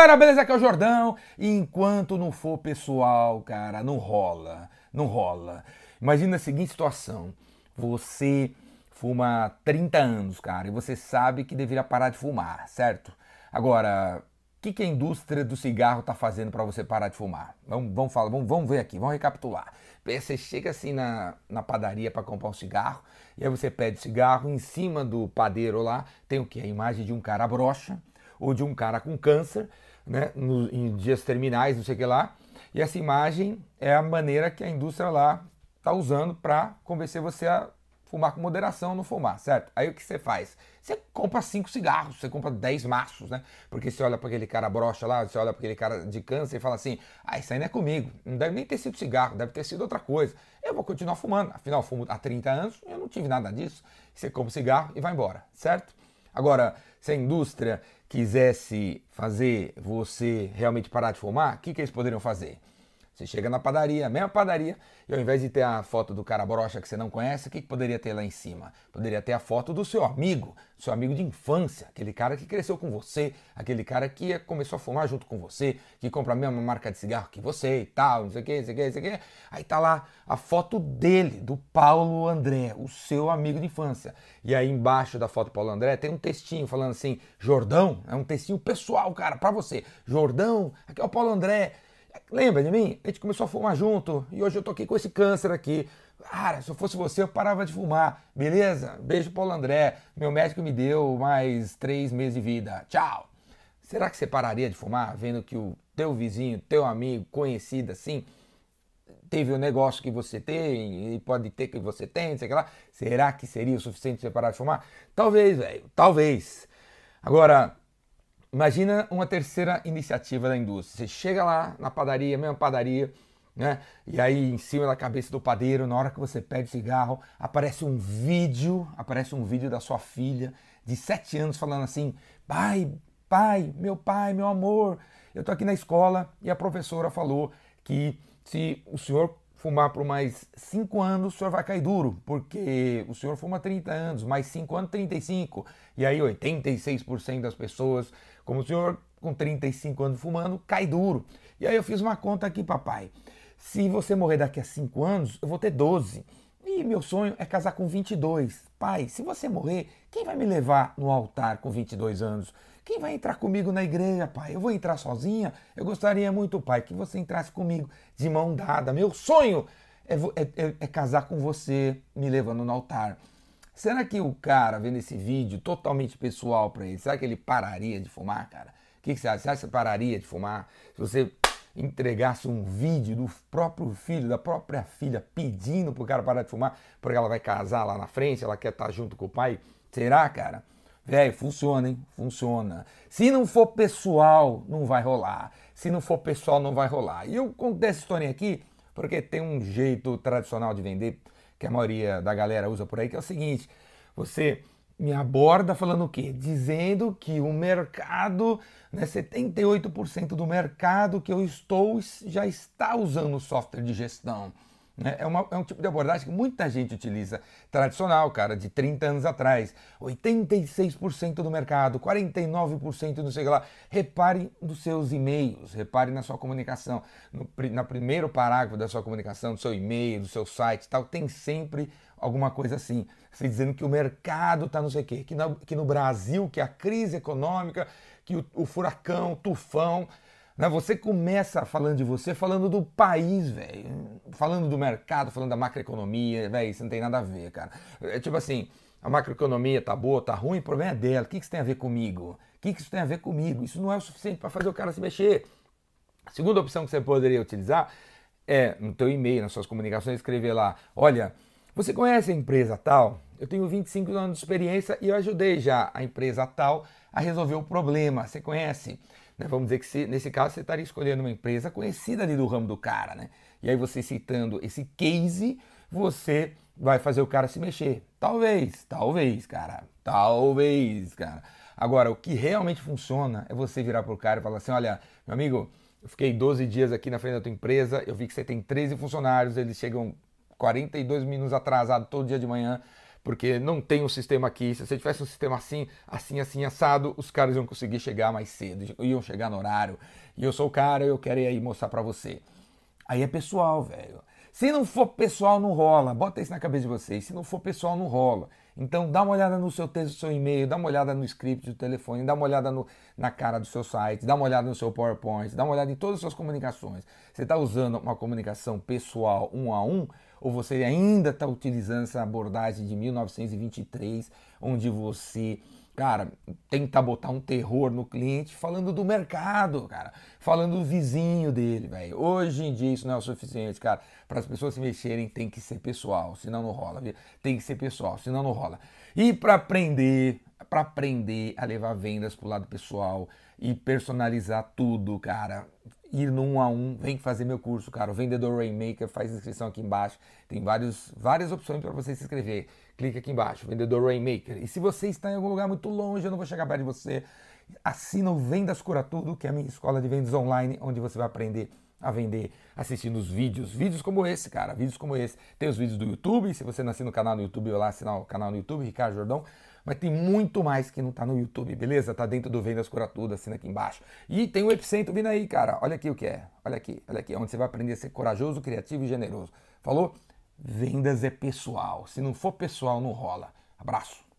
galera, beleza? Aqui é o Jordão. E enquanto não for pessoal, cara, não rola. Não rola. Imagina a seguinte situação: você fuma há 30 anos, cara, e você sabe que deveria parar de fumar, certo? Agora, o que, que, a indústria do cigarro está fazendo para você parar de fumar? Vamos, vamos, falar, vamos, vamos ver aqui, vamos recapitular. Você chega assim na, na padaria para comprar um cigarro, e aí você pede cigarro, em cima do padeiro lá tem o que? A imagem de um cara broxa, ou de um cara com câncer, né, no, em dias terminais, não sei o que lá. E essa imagem é a maneira que a indústria lá está usando para convencer você a fumar com moderação, não fumar, certo? Aí o que você faz? Você compra cinco cigarros, você compra dez maços, né? Porque você olha para aquele cara brocha lá, você olha para aquele cara de câncer e fala assim: ah, isso aí não é comigo. Não deve nem ter sido cigarro, deve ter sido outra coisa. Eu vou continuar fumando. Afinal, fumo há 30 anos, eu não tive nada disso. Você compra cigarro e vai embora, certo? Agora, se a indústria quisesse fazer você realmente parar de fumar, o que, que eles poderiam fazer? Você chega na padaria, mesma padaria, e ao invés de ter a foto do cara brocha que você não conhece, o que, que poderia ter lá em cima? Poderia ter a foto do seu amigo, seu amigo de infância, aquele cara que cresceu com você, aquele cara que começou a fumar junto com você, que compra a mesma marca de cigarro que você e tal, não sei o que, não sei o que, não sei o que. Aí tá lá a foto dele, do Paulo André, o seu amigo de infância. E aí embaixo da foto do Paulo André tem um textinho falando assim, Jordão, é um textinho pessoal, cara, para você. Jordão, aqui é o Paulo André. Lembra de mim? A gente começou a fumar junto e hoje eu tô aqui com esse câncer aqui. Cara, se eu fosse você, eu parava de fumar, beleza? Beijo, Paulo André. Meu médico me deu mais três meses de vida. Tchau. Será que você pararia de fumar vendo que o teu vizinho, teu amigo, conhecido assim, teve o um negócio que você tem e pode ter que você tem, sei lá? Será que seria o suficiente para parar de fumar? Talvez, velho, talvez. Agora, Imagina uma terceira iniciativa da indústria. Você chega lá na padaria, mesma padaria, né? E aí em cima da cabeça do padeiro, na hora que você pede cigarro, aparece um vídeo, aparece um vídeo da sua filha de 7 anos falando assim: "Pai, pai, meu pai, meu amor, eu tô aqui na escola e a professora falou que se o senhor fumar por mais 5 anos, o senhor vai cair duro, porque o senhor fuma 30 anos, mais 5 anos, 35. E aí 86% das pessoas, como o senhor com 35 anos fumando, cai duro. E aí eu fiz uma conta aqui, papai. Se você morrer daqui a 5 anos, eu vou ter 12. E meu sonho é casar com 22. Pai, se você morrer, quem vai me levar no altar com 22 anos? Quem vai entrar comigo na igreja, pai? Eu vou entrar sozinha? Eu gostaria muito, pai, que você entrasse comigo de mão dada. Meu sonho é, é, é, é casar com você, me levando no altar. Será que o cara, vendo esse vídeo totalmente pessoal para ele, será que ele pararia de fumar, cara? O que, que você acha? Você acha que pararia de fumar? Se você entregasse um vídeo do próprio filho, da própria filha, pedindo pro cara parar de fumar, porque ela vai casar lá na frente, ela quer estar junto com o pai. Será, cara? Velho, funciona, hein? Funciona. Se não for pessoal, não vai rolar. Se não for pessoal, não vai rolar. E eu conto essa história aqui porque tem um jeito tradicional de vender que a maioria da galera usa por aí, que é o seguinte: você me aborda falando o quê? Dizendo que o mercado, né, 78% do mercado que eu estou já está usando software de gestão. Né? É, uma, é um tipo de abordagem que muita gente utiliza, tradicional, cara, de 30 anos atrás. 86% do mercado, 49% não sei lá. Repare nos seus e-mails, repare na sua comunicação. No, no primeiro parágrafo da sua comunicação, do seu e-mail, do seu site tal, tem sempre alguma coisa assim. Você dizendo que o mercado está não sei o quê, que, no, que no Brasil, que a crise econômica, que o, o furacão, o tufão né? Você começa falando de você, falando do país, velho. Falando do mercado, falando da macroeconomia, velho, isso não tem nada a ver, cara. É tipo assim, a macroeconomia tá boa, tá ruim, o problema é dela. O que, que isso tem a ver comigo? O que, que isso tem a ver comigo? Isso não é o suficiente para fazer o cara se mexer. A segunda opção que você poderia utilizar é, no teu e-mail, nas suas comunicações, escrever lá, olha, você conhece a empresa tal? Eu tenho 25 anos de experiência e eu ajudei já a empresa tal a resolver o problema. Você conhece? Né? Vamos dizer que se, nesse caso você estaria escolhendo uma empresa conhecida ali do ramo do cara, né? E aí você citando esse case, você vai fazer o cara se mexer. Talvez, talvez, cara. Talvez, cara. Agora, o que realmente funciona é você virar pro cara e falar assim: olha, meu amigo, eu fiquei 12 dias aqui na frente da tua empresa, eu vi que você tem 13 funcionários, eles chegam 42 minutos atrasados todo dia de manhã porque não tem um sistema aqui. Se você tivesse um sistema assim, assim, assim, assado, os caras iam conseguir chegar mais cedo, iam chegar no horário. E eu sou o cara, eu quero ir aí mostrar para você. Aí é pessoal, velho. Se não for pessoal, não rola. Bota isso na cabeça de vocês. Se não for pessoal, não rola. Então dá uma olhada no seu texto, no seu e-mail, dá uma olhada no script do telefone, dá uma olhada no, na cara do seu site, dá uma olhada no seu PowerPoint, dá uma olhada em todas as suas comunicações. Você está usando uma comunicação pessoal um a um ou você ainda está utilizando essa abordagem de 1923, onde você cara, tenta botar um terror no cliente falando do mercado, cara, falando do vizinho dele, velho. Hoje em dia isso não é o suficiente, cara. Para as pessoas se mexerem tem que ser pessoal, senão não rola. Viu? Tem que ser pessoal, senão não rola. E para aprender, para aprender a levar vendas pro lado pessoal e personalizar tudo, cara, ir no um a um, vem fazer meu curso, cara. O Vendedor Rainmaker, faz inscrição aqui embaixo. Tem vários, várias opções para você se inscrever. Clique aqui embaixo, Vendedor Rainmaker. E se você está em algum lugar muito longe, eu não vou chegar perto de você, assina o Vendas Cura Tudo, que é a minha escola de vendas online, onde você vai aprender a vender assistindo os vídeos. Vídeos como esse, cara. Vídeos como esse. Tem os vídeos do YouTube. Se você não assina o canal no YouTube, vai lá assinar o canal no YouTube, Ricardo Jordão. Mas tem muito mais que não tá no YouTube, beleza? Tá dentro do Vendas Cura Tudo, assina aqui embaixo. E tem o Epicentro vindo aí, cara. Olha aqui o que é. Olha aqui, olha aqui. Onde você vai aprender a ser corajoso, criativo e generoso. Falou? Vendas é pessoal. Se não for pessoal, não rola. Abraço.